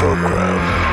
program.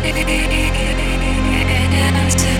dance to